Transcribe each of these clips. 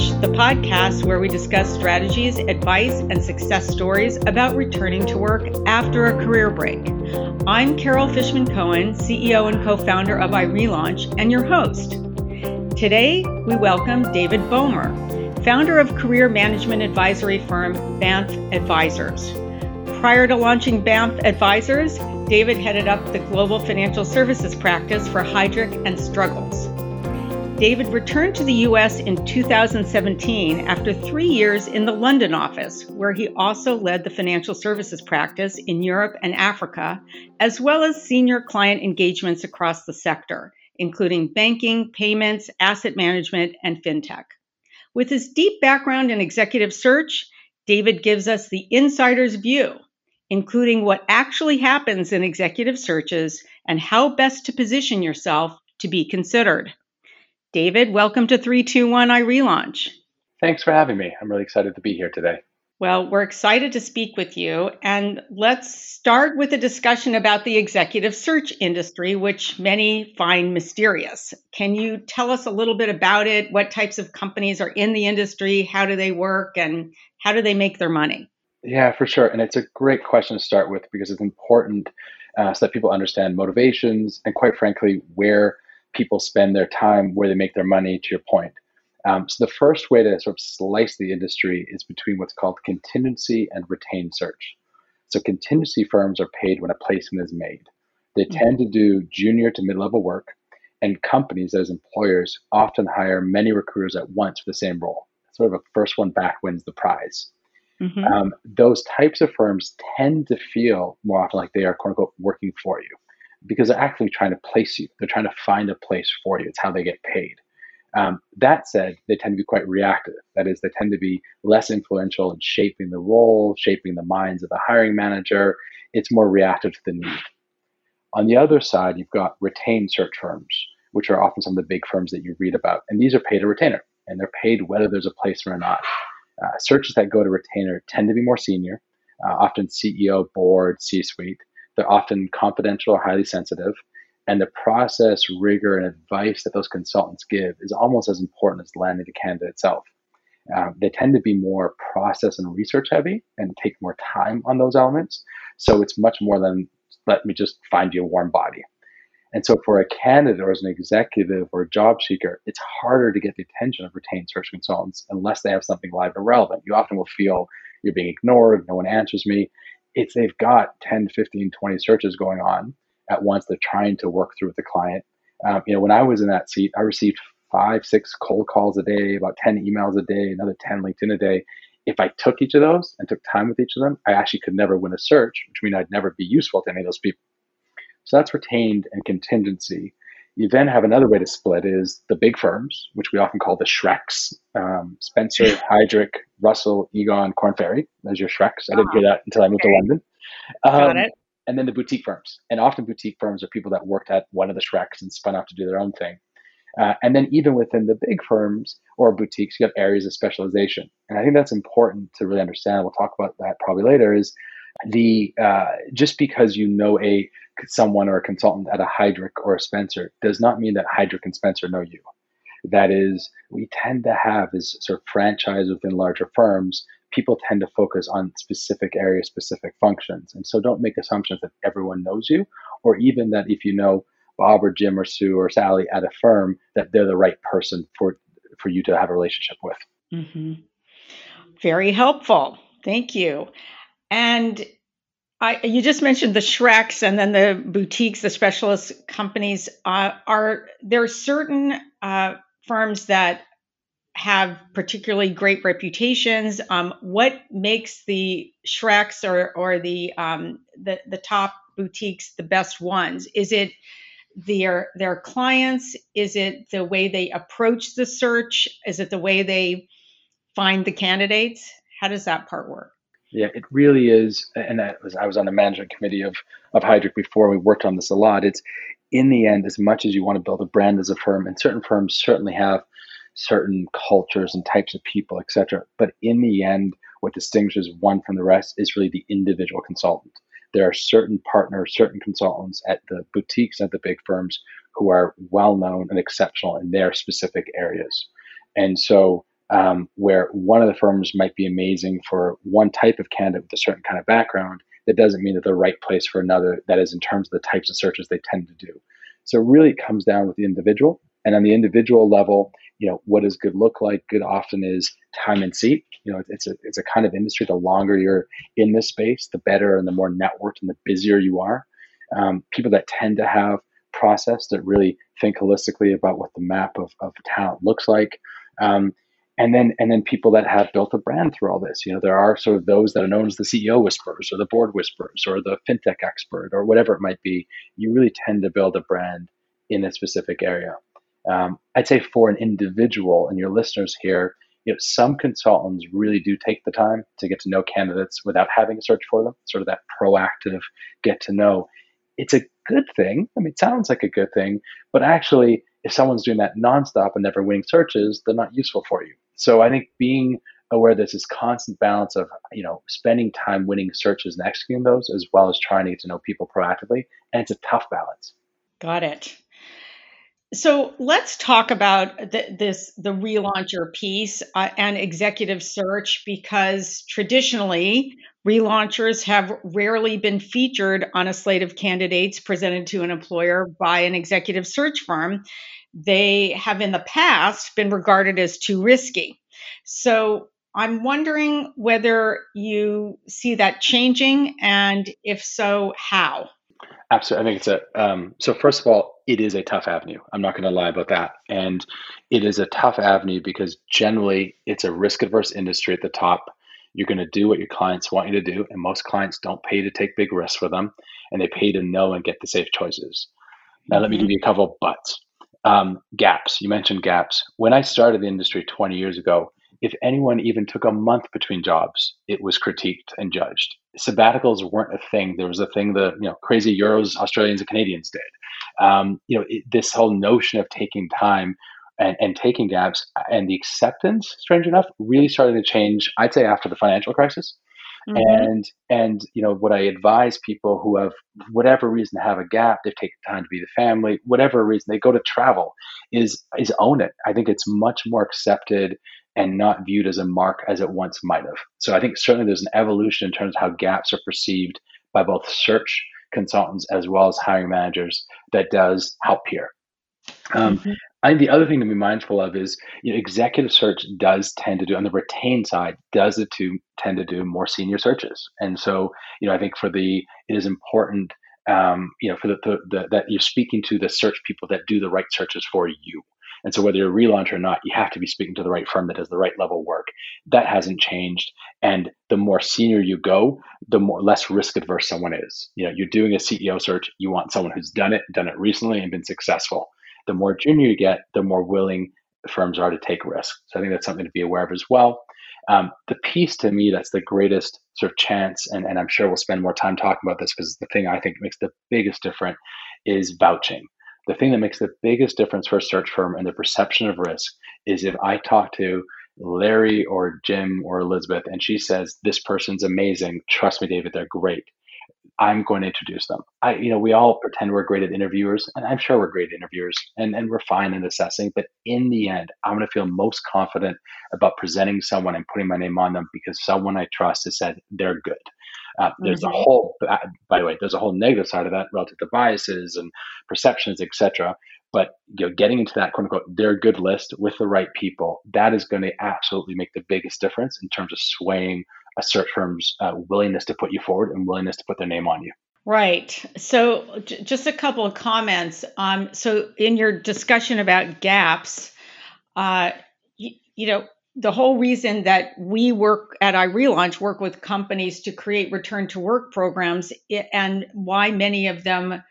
The podcast where we discuss strategies, advice, and success stories about returning to work after a career break. I'm Carol Fishman Cohen, CEO and co founder of iRelaunch, and your host. Today, we welcome David Boehmer, founder of career management advisory firm Banff Advisors. Prior to launching Banff Advisors, David headed up the global financial services practice for Heidrick and Struggles. David returned to the U.S. in 2017 after three years in the London office, where he also led the financial services practice in Europe and Africa, as well as senior client engagements across the sector, including banking, payments, asset management, and fintech. With his deep background in executive search, David gives us the insider's view, including what actually happens in executive searches and how best to position yourself to be considered. David, welcome to 321 iRelaunch. Thanks for having me. I'm really excited to be here today. Well, we're excited to speak with you. And let's start with a discussion about the executive search industry, which many find mysterious. Can you tell us a little bit about it? What types of companies are in the industry? How do they work? And how do they make their money? Yeah, for sure. And it's a great question to start with because it's important uh, so that people understand motivations and, quite frankly, where people spend their time, where they make their money, to your point. Um, so the first way to sort of slice the industry is between what's called contingency and retained search. So contingency firms are paid when a placement is made. They mm-hmm. tend to do junior to mid-level work, and companies as employers often hire many recruiters at once for the same role. Sort of a first one back wins the prize. Mm-hmm. Um, those types of firms tend to feel more often like they are quote unquote working for you because they're actually trying to place you. They're trying to find a place for you. It's how they get paid. Um, that said, they tend to be quite reactive. That is, they tend to be less influential in shaping the role, shaping the minds of the hiring manager. It's more reactive to the need. On the other side, you've got retained search firms, which are often some of the big firms that you read about. And these are paid a retainer, and they're paid whether there's a placement or not. Uh, searches that go to retainer tend to be more senior, uh, often CEO, board, C suite. They're often confidential or highly sensitive. And the process, rigor, and advice that those consultants give is almost as important as landing the candidate itself. Um, they tend to be more process and research heavy and take more time on those elements. So it's much more than let me just find you a warm body. And so for a candidate or as an executive or a job seeker, it's harder to get the attention of retained search consultants unless they have something live and relevant. You often will feel you're being ignored, no one answers me. If they've got 10, 15, 20 searches going on, at once. They're trying to work through with the client. Um, you know, when I was in that seat, I received five, six cold calls a day, about 10 emails a day, another 10 LinkedIn a day. If I took each of those and took time with each of them, I actually could never win a search, which means I'd never be useful to any of those people. So that's retained and contingency. You then have another way to split is the big firms, which we often call the Shreks, um, Spencer, Heidrick, Russell, Egon, Korn Ferry. Those are your Shreks. I didn't hear that until I moved okay. to London. Um, Got it and then the boutique firms. And often boutique firms are people that worked at one of the Shreks and spun off to do their own thing. Uh, and then even within the big firms or boutiques, you have areas of specialization. And I think that's important to really understand. We'll talk about that probably later. Is the uh, just because you know a someone or a consultant at a Heidrick or a Spencer does not mean that Heidrick and Spencer know you. That is, we tend to have is sort of franchise within larger firms people tend to focus on specific areas, specific functions. And so don't make assumptions that everyone knows you, or even that if you know Bob or Jim or Sue or Sally at a firm, that they're the right person for, for you to have a relationship with. Mm-hmm. Very helpful. Thank you. And I, you just mentioned the Shreks and then the boutiques, the specialist companies. Uh, are there are certain uh, firms that have particularly great reputations. Um, what makes the Shreks or or the um, the the top boutiques the best ones? Is it their their clients? Is it the way they approach the search? Is it the way they find the candidates? How does that part work? Yeah, it really is. And I was, I was on the management committee of of Heidrick before. We worked on this a lot. It's in the end, as much as you want to build a brand as a firm, and certain firms certainly have certain cultures and types of people, etc. But in the end, what distinguishes one from the rest is really the individual consultant. There are certain partners, certain consultants at the boutiques at the big firms who are well known and exceptional in their specific areas. And so um, where one of the firms might be amazing for one type of candidate with a certain kind of background, that doesn't mean that the right place for another, that is in terms of the types of searches they tend to do. So really it comes down with the individual. And on the individual level, you know, what does good look like? Good often is time and seat. You know, it's a it's a kind of industry. The longer you're in this space, the better and the more networked and the busier you are. Um, people that tend to have process that really think holistically about what the map of, of talent looks like. Um, and then and then people that have built a brand through all this. You know, there are sort of those that are known as the CEO whispers or the board whispers or the fintech expert or whatever it might be. You really tend to build a brand in a specific area. Um, I'd say for an individual and your listeners here, you know, some consultants really do take the time to get to know candidates without having to search for them, sort of that proactive get to know. It's a good thing. I mean, it sounds like a good thing, but actually, if someone's doing that nonstop and never winning searches, they're not useful for you. So I think being aware there's this constant balance of you know spending time winning searches and executing those, as well as trying to get to know people proactively, and it's a tough balance. Got it. So let's talk about the, this the relauncher piece uh, and executive search because traditionally relaunchers have rarely been featured on a slate of candidates presented to an employer by an executive search firm. They have in the past been regarded as too risky. So I'm wondering whether you see that changing and if so, how? Absolutely. I think it's a, um, so first of all, it is a tough avenue. I'm not going to lie about that. And it is a tough avenue because generally it's a risk adverse industry at the top. You're going to do what your clients want you to do. And most clients don't pay to take big risks for them and they pay to know and get the safe choices. Now, mm-hmm. let me mm-hmm. give you a couple of buts. Um, gaps. You mentioned gaps. When I started the industry 20 years ago, if anyone even took a month between jobs, it was critiqued and judged. Sabbaticals weren't a thing. There was a thing that you know crazy Euros, Australians, and Canadians did. Um, you know, it, this whole notion of taking time and, and taking gaps and the acceptance, strange enough, really started to change. I'd say after the financial crisis. Mm-hmm. And and you know what I advise people who have whatever reason to have a gap, they've taken time to be the family, whatever reason they go to travel, is is own it. I think it's much more accepted and not viewed as a mark as it once might have. So I think certainly there's an evolution in terms of how gaps are perceived by both search consultants as well as hiring managers that does help here. Um, mm-hmm. I think the other thing to be mindful of is you know, executive search does tend to do on the retained side does it to tend to do more senior searches, and so you know I think for the it is important um, you know for the, the, the that you're speaking to the search people that do the right searches for you. And so whether you're a relaunch or not, you have to be speaking to the right firm that does the right level work. That hasn't changed. And the more senior you go, the more less risk adverse someone is. You know, you're doing a CEO search, you want someone who's done it, done it recently and been successful. The more junior you get, the more willing firms are to take risks. So I think that's something to be aware of as well. Um, the piece to me that's the greatest sort of chance, and, and I'm sure we'll spend more time talking about this because the thing I think makes the biggest difference is vouching the thing that makes the biggest difference for a search firm and the perception of risk is if I talk to Larry or Jim or Elizabeth and she says, This person's amazing, trust me, David, they're great. I'm going to introduce them. I, you know, we all pretend we're great at interviewers, and I'm sure we're great interviewers, and, and we're fine in assessing. But in the end, I'm going to feel most confident about presenting someone and putting my name on them because someone I trust has said they're good. Uh, there's mm-hmm. a whole, by the way, there's a whole negative side of that relative to biases and perceptions, etc. But you know, getting into that quote unquote "they're good list with the right people, that is going to absolutely make the biggest difference in terms of swaying a search firm's uh, willingness to put you forward and willingness to put their name on you. Right. So, j- just a couple of comments. Um, so, in your discussion about gaps, uh, you, you know, the whole reason that we work at iRelaunch work with companies to create return to work programs and why many of them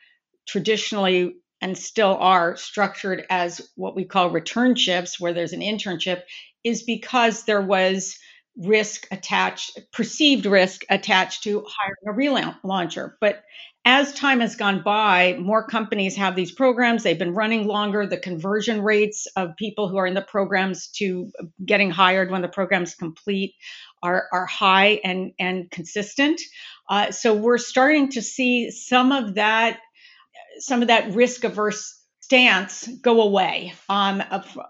traditionally and still are structured as what we call returnships where there's an internship is because there was risk attached perceived risk attached to hiring a relauncher but as time has gone by, more companies have these programs. They've been running longer. The conversion rates of people who are in the programs to getting hired when the program's complete are, are high and, and consistent. Uh, so we're starting to see some of that, some of that risk averse stance go away on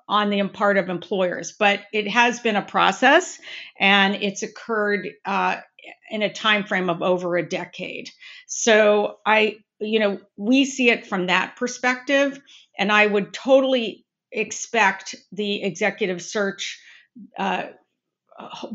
on the part of employers, but it has been a process, and it's occurred uh, in a time frame of over a decade. So I, you know, we see it from that perspective, and I would totally expect the executive search. Uh,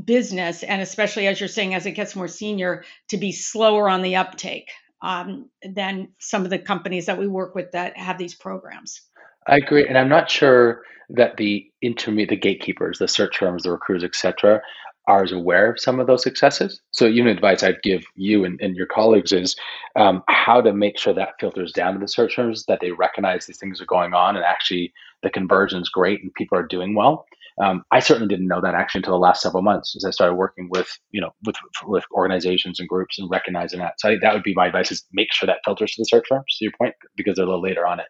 business and especially as you're saying as it gets more senior to be slower on the uptake um, than some of the companies that we work with that have these programs. I agree, and I'm not sure that the intermediate, the gatekeepers, the search firms, the recruiters, etc., are as aware of some of those successes. So, even advice I'd give you and, and your colleagues is um, how to make sure that filters down to the search firms, that they recognize these things are going on, and actually the conversion is great and people are doing well. Um, I certainly didn't know that actually until the last several months as I started working with, you know, with, with organizations and groups and recognizing that. So I think that would be my advice is make sure that filters to the search firms to your point, because they're a little later on it.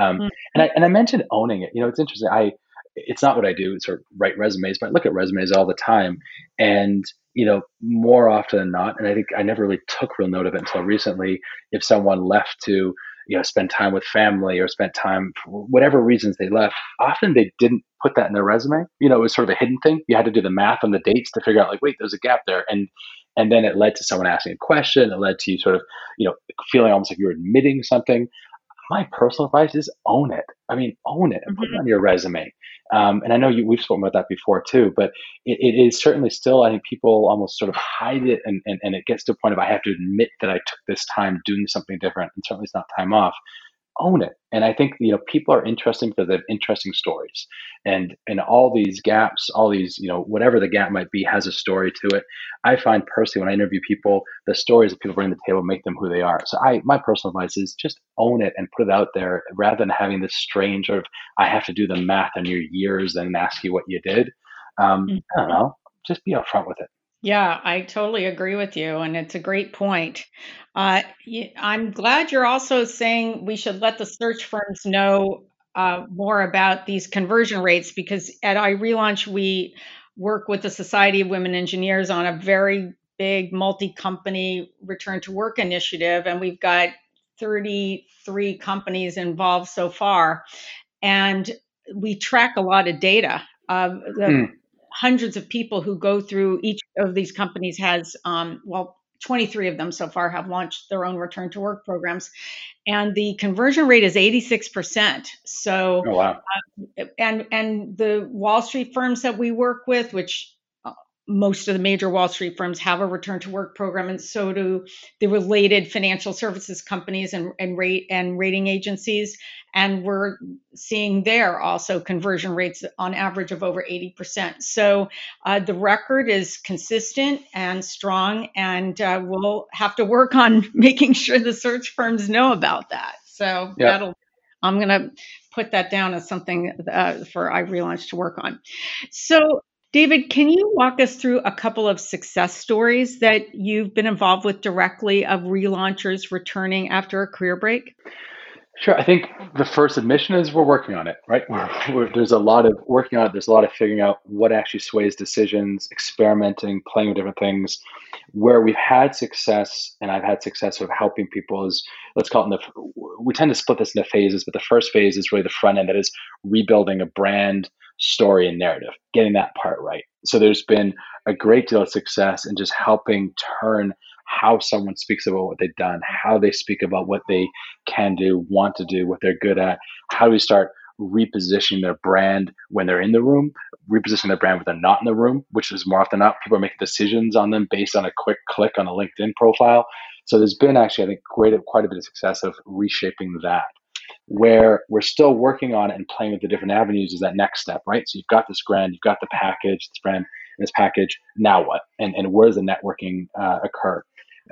Um, mm-hmm. and I, and I mentioned owning it, you know, it's interesting. I, it's not what I do, sort of write resumes, but I look at resumes all the time and, you know, more often than not, and I think I never really took real note of it until recently, if someone left to, you know spend time with family or spent time for whatever reasons they left often they didn't put that in their resume. You know it was sort of a hidden thing. You had to do the math on the dates to figure out like wait there's a gap there. And and then it led to someone asking a question. It led to you sort of you know feeling almost like you're admitting something my personal advice is own it. I mean, own it and put it mm-hmm. on your resume. Um, and I know you, we've spoken about that before too, but it, it is certainly still, I think people almost sort of hide it and, and, and it gets to a point of I have to admit that I took this time doing something different and certainly it's not time off own it. And I think you know people are interesting because they have interesting stories, and and all these gaps, all these you know whatever the gap might be, has a story to it. I find personally when I interview people, the stories that people bring to the table make them who they are. So I my personal advice is just own it and put it out there rather than having this strange sort of I have to do the math on your years and ask you what you did. Um, mm-hmm. I don't know. Just be upfront with it. Yeah, I totally agree with you, and it's a great point. Uh, I'm glad you're also saying we should let the search firms know uh, more about these conversion rates because at iRelaunch we work with the Society of Women Engineers on a very big multi-company return to work initiative, and we've got 33 companies involved so far, and we track a lot of data. Uh, the, mm hundreds of people who go through each of these companies has um, well 23 of them so far have launched their own return to work programs and the conversion rate is 86% so oh, wow. uh, and and the wall street firms that we work with which most of the major Wall Street firms have a return to work program, and so do the related financial services companies and, and rate and rating agencies. And we're seeing there also conversion rates on average of over 80%. So uh, the record is consistent and strong, and uh, we'll have to work on making sure the search firms know about that. So yeah. that'll I'm going to put that down as something uh, for iRelaunch to work on. So David, can you walk us through a couple of success stories that you've been involved with directly of relaunchers returning after a career break? Sure. I think the first admission is we're working on it, right? We're, we're, there's a lot of working on it. There's a lot of figuring out what actually sways decisions, experimenting, playing with different things. Where we've had success, and I've had success of helping people is let's call it in the. We tend to split this into phases, but the first phase is really the front end. That is rebuilding a brand, story and narrative, getting that part right. So there's been a great deal of success in just helping turn how someone speaks about what they've done, how they speak about what they can do, want to do, what they're good at. How do we start repositioning their brand when they're in the room, repositioning their brand when they're not in the room, which is more often not people are making decisions on them based on a quick click on a LinkedIn profile. So there's been actually, I think, great, quite a bit of success of reshaping that where we're still working on it and playing with the different avenues is that next step, right? So you've got this brand, you've got the package, this brand, this package. Now what? And and where does the networking uh, occur?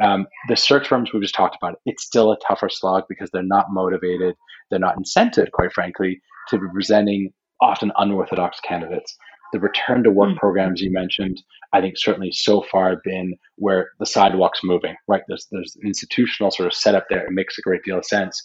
Um, the search firms we just talked about, it's still a tougher slog because they're not motivated, they're not incented, quite frankly, to be presenting often unorthodox candidates. The return to work mm-hmm. programs you mentioned, I think certainly so far been where the sidewalk's moving, right? There's there's institutional sort of setup there. It makes a great deal of sense.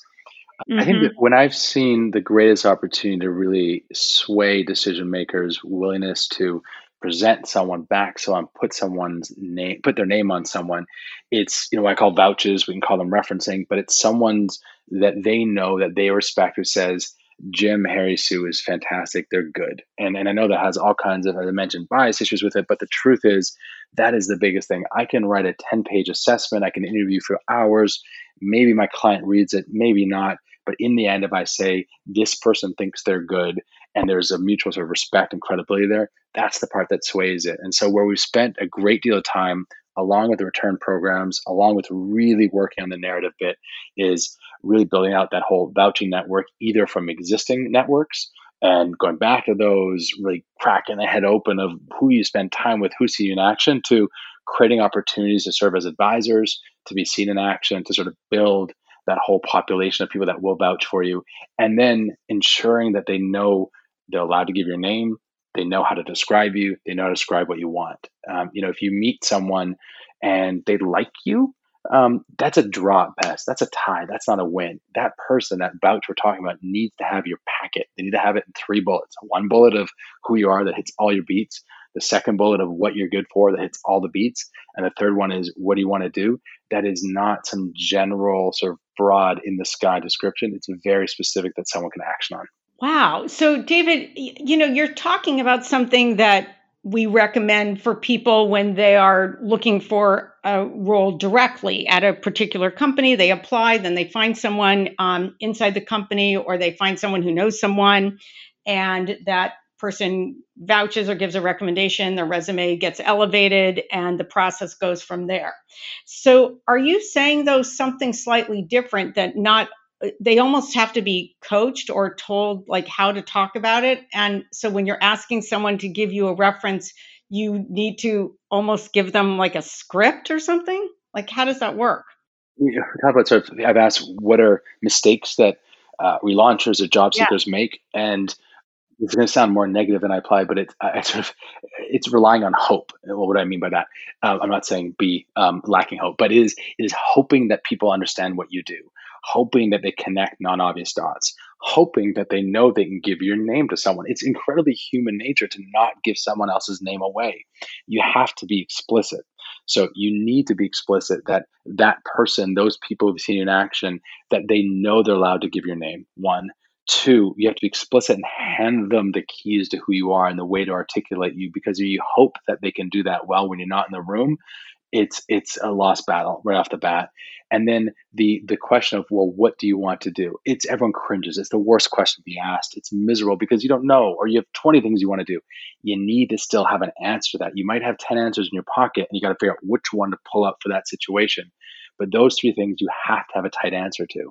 Mm-hmm. I think that when I've seen the greatest opportunity to really sway decision makers' willingness to present someone back, someone put someone's name, put their name on someone. It's you know I call vouchers. We can call them referencing, but it's someone's that they know that they respect who says Jim, Harry, Sue is fantastic. They're good. And and I know that has all kinds of, as I mentioned, bias issues with it. But the truth is, that is the biggest thing. I can write a 10 page assessment. I can interview for hours. Maybe my client reads it, maybe not. But in the end, if I say this person thinks they're good and there's a mutual sort of respect and credibility there, that's the part that sways it. And so where we've spent a great deal of time along with the return programs, along with really working on the narrative bit, is really building out that whole vouching network, either from existing networks and going back to those, really cracking the head open of who you spend time with, who see you in action, to creating opportunities to serve as advisors, to be seen in action, to sort of build that whole population of people that will vouch for you, and then ensuring that they know they're allowed to give your name, they know how to describe you, they know how to describe what you want. Um, you know, if you meet someone and they like you, um, that's a draw at best. That's a tie. That's not a win. That person, that vouch we're talking about, needs to have your packet. They need to have it in three bullets. One bullet of who you are that hits all your beats. The second bullet of what you're good for that hits all the beats. And the third one is what do you want to do? That is not some general sort of broad in the sky description. It's very specific that someone can action on. Wow. So, David, you know, you're talking about something that we recommend for people when they are looking for a role directly at a particular company. They apply, then they find someone um, inside the company, or they find someone who knows someone, and that person vouches or gives a recommendation. Their resume gets elevated, and the process goes from there. So, are you saying, though, something slightly different that not they almost have to be coached or told like how to talk about it and so when you're asking someone to give you a reference you need to almost give them like a script or something like how does that work we talk about sort of i've asked what are mistakes that uh, relaunchers or job seekers yeah. make and it's going to sound more negative than I apply, but it's I sort of it's relying on hope. what do I mean by that? Uh, I'm not saying be um, lacking hope, but it is it is hoping that people understand what you do, hoping that they connect non-obvious dots, hoping that they know they can give your name to someone. It's incredibly human nature to not give someone else's name away. You have to be explicit. So you need to be explicit that that person, those people who've seen you in action, that they know they're allowed to give your name. One. Two, you have to be explicit and hand them the keys to who you are and the way to articulate you because you hope that they can do that well when you're not in the room. It's it's a lost battle right off the bat. And then the the question of well, what do you want to do? It's everyone cringes. It's the worst question to be asked. It's miserable because you don't know, or you have 20 things you want to do. You need to still have an answer to that. You might have 10 answers in your pocket, and you got to figure out which one to pull up for that situation. But those three things you have to have a tight answer to.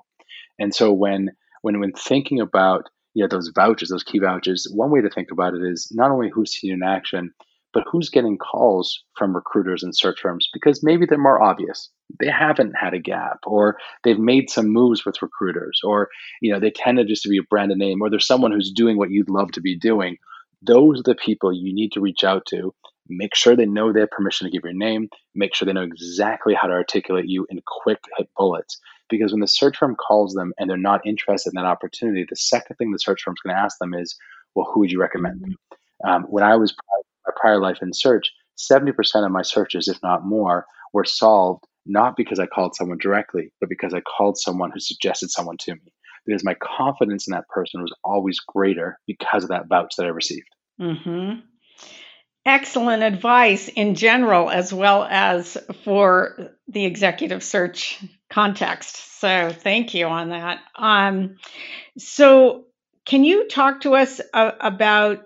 And so when when when thinking about you know those vouchers, those key vouchers, one way to think about it is not only who's seen in action, but who's getting calls from recruiters and search firms because maybe they're more obvious. They haven't had a gap, or they've made some moves with recruiters, or you know they tended just to be a brand name, or there's someone who's doing what you'd love to be doing. Those are the people you need to reach out to. Make sure they know they have permission to give your name. Make sure they know exactly how to articulate you in quick hit bullets because when the search firm calls them and they're not interested in that opportunity, the second thing the search firm is going to ask them is, well, who would you recommend? Mm-hmm. Um, when I was my prior life in search, 70% of my searches, if not more, were solved not because I called someone directly, but because I called someone who suggested someone to me. Because my confidence in that person was always greater because of that vouch that I received. Mm-hmm excellent advice in general as well as for the executive search context. So thank you on that. Um, so can you talk to us uh, about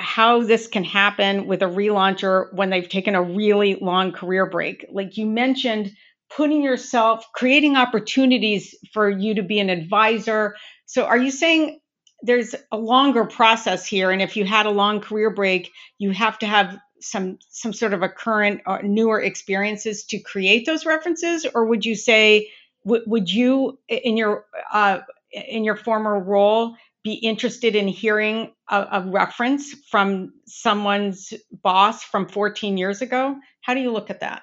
how this can happen with a relauncher when they've taken a really long career break? Like you mentioned, putting yourself, creating opportunities for you to be an advisor. So are you saying there's a longer process here and if you had a long career break you have to have some some sort of a current or newer experiences to create those references or would you say w- would you in your uh, in your former role be interested in hearing a, a reference from someone's boss from 14 years ago how do you look at that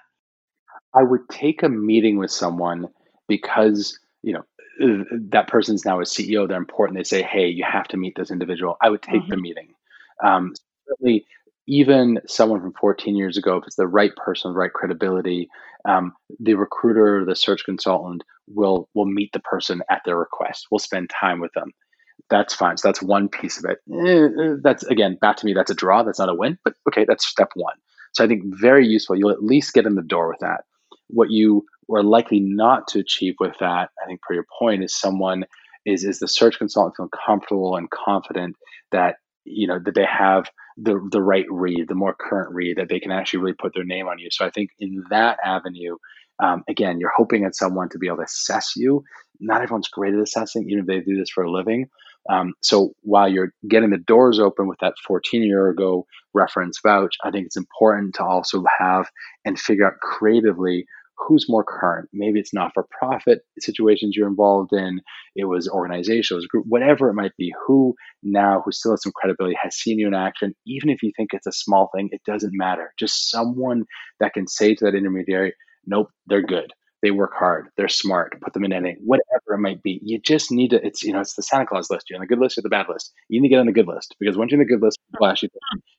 i would take a meeting with someone because you know that person's now a CEO, they're important. They say, hey, you have to meet this individual. I would take mm-hmm. the meeting. Um, certainly, even someone from 14 years ago, if it's the right person, the right credibility, um, the recruiter, the search consultant will will meet the person at their request. We'll spend time with them. That's fine. So that's one piece of it. Eh, eh, that's again back to me. That's a draw. That's not a win. But okay, that's step one. So I think very useful. You'll at least get in the door with that. What you are likely not to achieve with that, I think, per your point, is someone is is the search consultant feeling comfortable and confident that you know that they have the the right read, the more current read, that they can actually really put their name on you. So I think in that avenue, um, again, you're hoping at someone to be able to assess you. Not everyone's great at assessing, even if they do this for a living. Um, so while you're getting the doors open with that 14 year ago reference vouch, I think it's important to also have and figure out creatively who's more current. Maybe it's not for profit situations you're involved in. It was organization, it was group, whatever it might be. Who now, who still has some credibility, has seen you in action, even if you think it's a small thing, it doesn't matter. Just someone that can say to that intermediary, nope, they're good. They work hard. They're smart. Put them in any whatever it might be. You just need to. It's you know, it's the Santa Claus list. You're on the good list or the bad list. You need to get on the good list because once you're on the good list, actually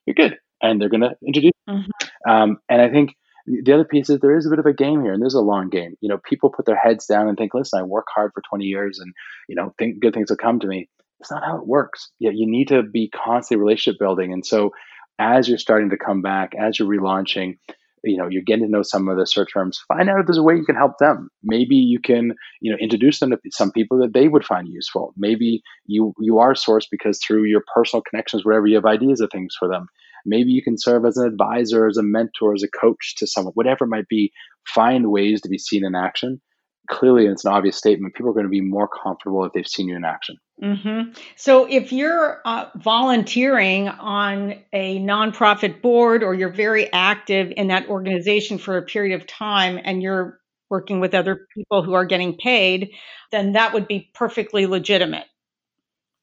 you're good, and they're going to introduce. Mm-hmm. Um, and I think the other piece is there is a bit of a game here and there's a long game you know people put their heads down and think listen i work hard for 20 years and you know think good things will come to me it's not how it works yeah you need to be constantly relationship building and so as you're starting to come back as you're relaunching you know you're getting to know some of the search firms find out if there's a way you can help them maybe you can you know introduce them to some people that they would find useful maybe you you are sourced because through your personal connections wherever you have ideas of things for them Maybe you can serve as an advisor, as a mentor, as a coach to someone, whatever it might be. Find ways to be seen in action. Clearly, it's an obvious statement. People are going to be more comfortable if they've seen you in action. Mm-hmm. So, if you're uh, volunteering on a nonprofit board or you're very active in that organization for a period of time and you're working with other people who are getting paid, then that would be perfectly legitimate.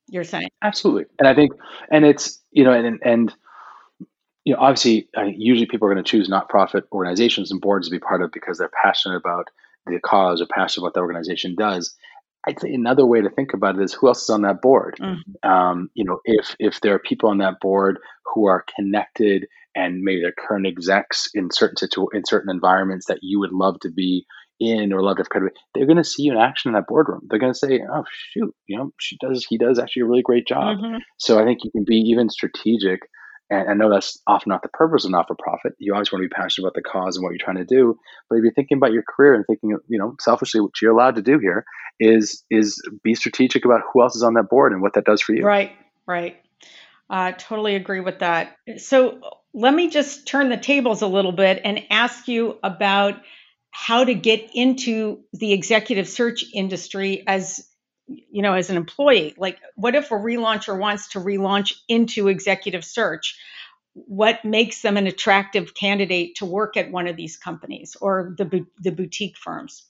You're saying absolutely, and I think, and it's you know, and and you know, obviously, uh, usually people are going to choose not-profit organizations and boards to be part of because they're passionate about the cause or passion about what the organization does. I'd say another way to think about it is who else is on that board. Mm-hmm. Um, you know, if if there are people on that board who are connected and maybe they're current execs in certain situ- in certain environments that you would love to be in or love to have they're going to see you in action in that boardroom. They're going to say, "Oh shoot, you know, she does. He does actually a really great job." Mm-hmm. So I think you can be even strategic and I know that's often not the purpose of not for profit. You always want to be passionate about the cause and what you're trying to do. But if you're thinking about your career and thinking, you know, selfishly, what you're allowed to do here is is be strategic about who else is on that board and what that does for you. Right, right. I uh, totally agree with that. So let me just turn the tables a little bit and ask you about how to get into the executive search industry as you know, as an employee? Like, what if a relauncher wants to relaunch into executive search? What makes them an attractive candidate to work at one of these companies or the the boutique firms?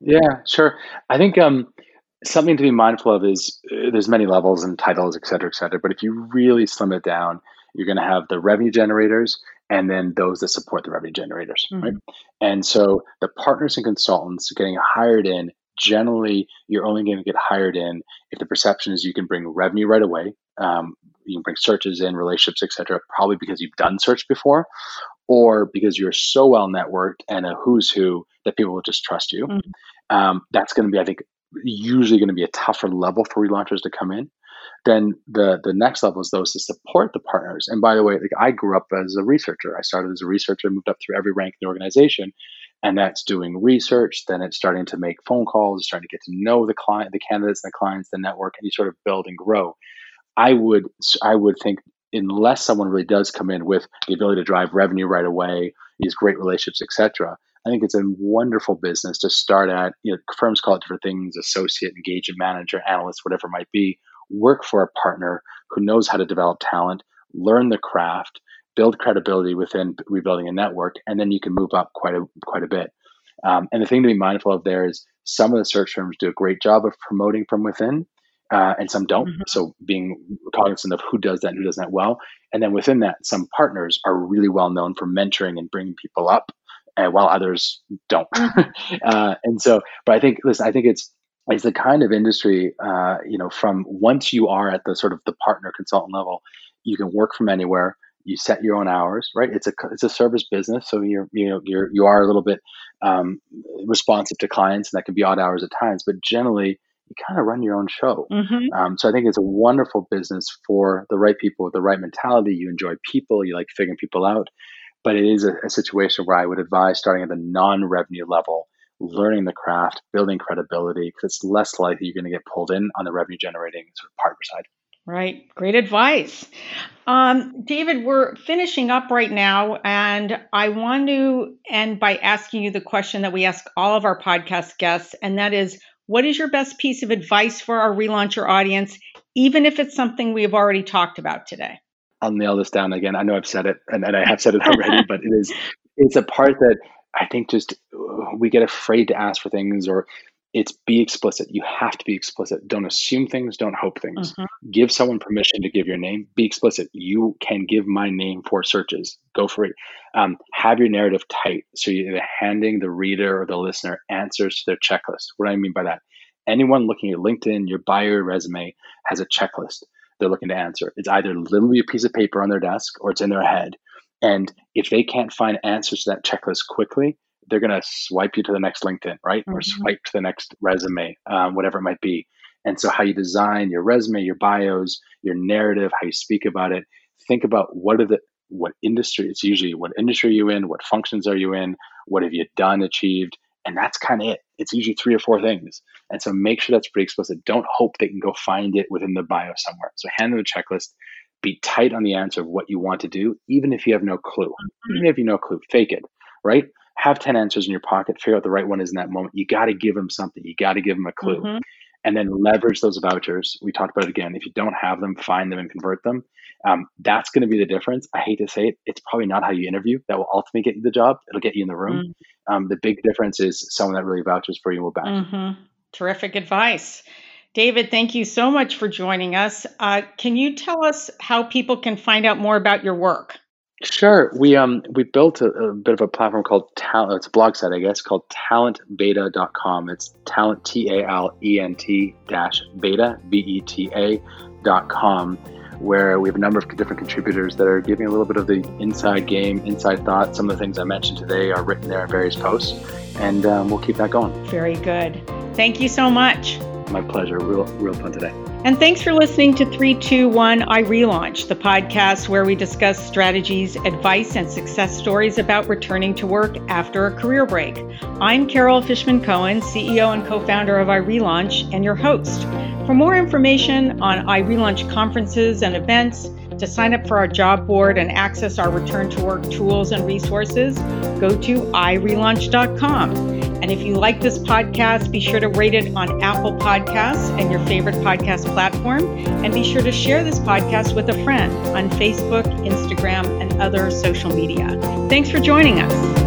Yeah, sure. I think um, something to be mindful of is uh, there's many levels and titles, et cetera, et cetera. But if you really slim it down, you're going to have the revenue generators and then those that support the revenue generators, mm-hmm. right? And so the partners and consultants getting hired in generally you're only going to get hired in if the perception is you can bring revenue right away um, you can bring searches in relationships etc probably because you've done search before or because you're so well networked and a who's who that people will just trust you. Mm-hmm. um, that's going to be i think usually going to be a tougher level for relaunchers to come in. Then the the next level is those to support the partners. And by the way like i grew up as a researcher. I started as a researcher moved up through every rank in the organization and that's doing research. Then it's starting to make phone calls, starting to get to know the client, the candidates, and the clients, the network, and you sort of build and grow. I would I would think unless someone really does come in with the ability to drive revenue right away, these great relationships, etc. I think it's a wonderful business to start at. You know, firms call it different things: associate, engagement manager, analyst, whatever it might be. Work for a partner who knows how to develop talent, learn the craft, build credibility within rebuilding a network, and then you can move up quite a quite a bit. Um, and the thing to be mindful of there is some of the search firms do a great job of promoting from within, uh, and some don't. Mm-hmm. So being cognizant of who does that and who does that well, and then within that, some partners are really well known for mentoring and bringing people up, and while others don't. Mm-hmm. uh, and so, but I think listen, I think it's it's the kind of industry, uh, you know, from once you are at the sort of the partner consultant level, you can work from anywhere you set your own hours, right? It's a it's a service business, so you're you know you're you are a little bit um, responsive to clients, and that can be odd hours at times. But generally, you kind of run your own show. Mm-hmm. Um, so I think it's a wonderful business for the right people with the right mentality. You enjoy people, you like figuring people out, but it is a, a situation where I would advise starting at the non-revenue level, learning the craft, building credibility, because it's less likely you're going to get pulled in on the revenue generating sort of partner side. Right. Great advice. Um, David, we're finishing up right now, and I want to end by asking you the question that we ask all of our podcast guests, and that is what is your best piece of advice for our relauncher audience, even if it's something we have already talked about today? I'll nail this down again. I know I've said it, and, and I have said it already, but it is it's a part that I think just we get afraid to ask for things or it's be explicit. You have to be explicit. Don't assume things, don't hope things. Mm-hmm. Give someone permission to give your name. Be explicit. You can give my name for searches. Go for it. Um, have your narrative tight. So you're handing the reader or the listener answers to their checklist. What do I mean by that? Anyone looking at LinkedIn, your bio, your resume has a checklist they're looking to answer. It's either literally a piece of paper on their desk or it's in their head. And if they can't find answers to that checklist quickly, they're going to swipe you to the next LinkedIn, right? Mm-hmm. Or swipe to the next resume, um, whatever it might be. And so, how you design your resume, your bios, your narrative, how you speak about it, think about what are the what industry it's usually what industry are you in, what functions are you in, what have you done, achieved, and that's kind of it. It's usually three or four things. And so make sure that's pretty explicit. Don't hope they can go find it within the bio somewhere. So hand them a checklist. Be tight on the answer of what you want to do, even if you have no clue. Mm-hmm. Even if you no clue, fake it, right? Have 10 answers in your pocket, figure out the right one is in that moment. You got to give them something. You got to give them a clue. Mm-hmm. And then leverage those vouchers. We talked about it again. If you don't have them, find them and convert them. Um, that's going to be the difference. I hate to say it, it's probably not how you interview that will ultimately get you the job. It'll get you in the room. Mm-hmm. Um, the big difference is someone that really vouches for you will back. Mm-hmm. Terrific advice. David, thank you so much for joining us. Uh, can you tell us how people can find out more about your work? Sure. We um we built a, a bit of a platform called talent. It's a blog site, I guess, called talentbeta.com. It's talent t a l e n t dash beta b e t a dot com, where we have a number of different contributors that are giving a little bit of the inside game, inside thought. Some of the things I mentioned today are written there in various posts, and um, we'll keep that going. Very good. Thank you so much. My pleasure. Real real fun today. And thanks for listening to 321 iRelaunch, the podcast where we discuss strategies, advice, and success stories about returning to work after a career break. I'm Carol Fishman Cohen, CEO and co founder of iRelaunch, and your host. For more information on iRelaunch conferences and events, to sign up for our job board and access our return to work tools and resources, go to irelaunch.com. And if you like this podcast, be sure to rate it on Apple Podcasts and your favorite podcast platform. And be sure to share this podcast with a friend on Facebook, Instagram, and other social media. Thanks for joining us.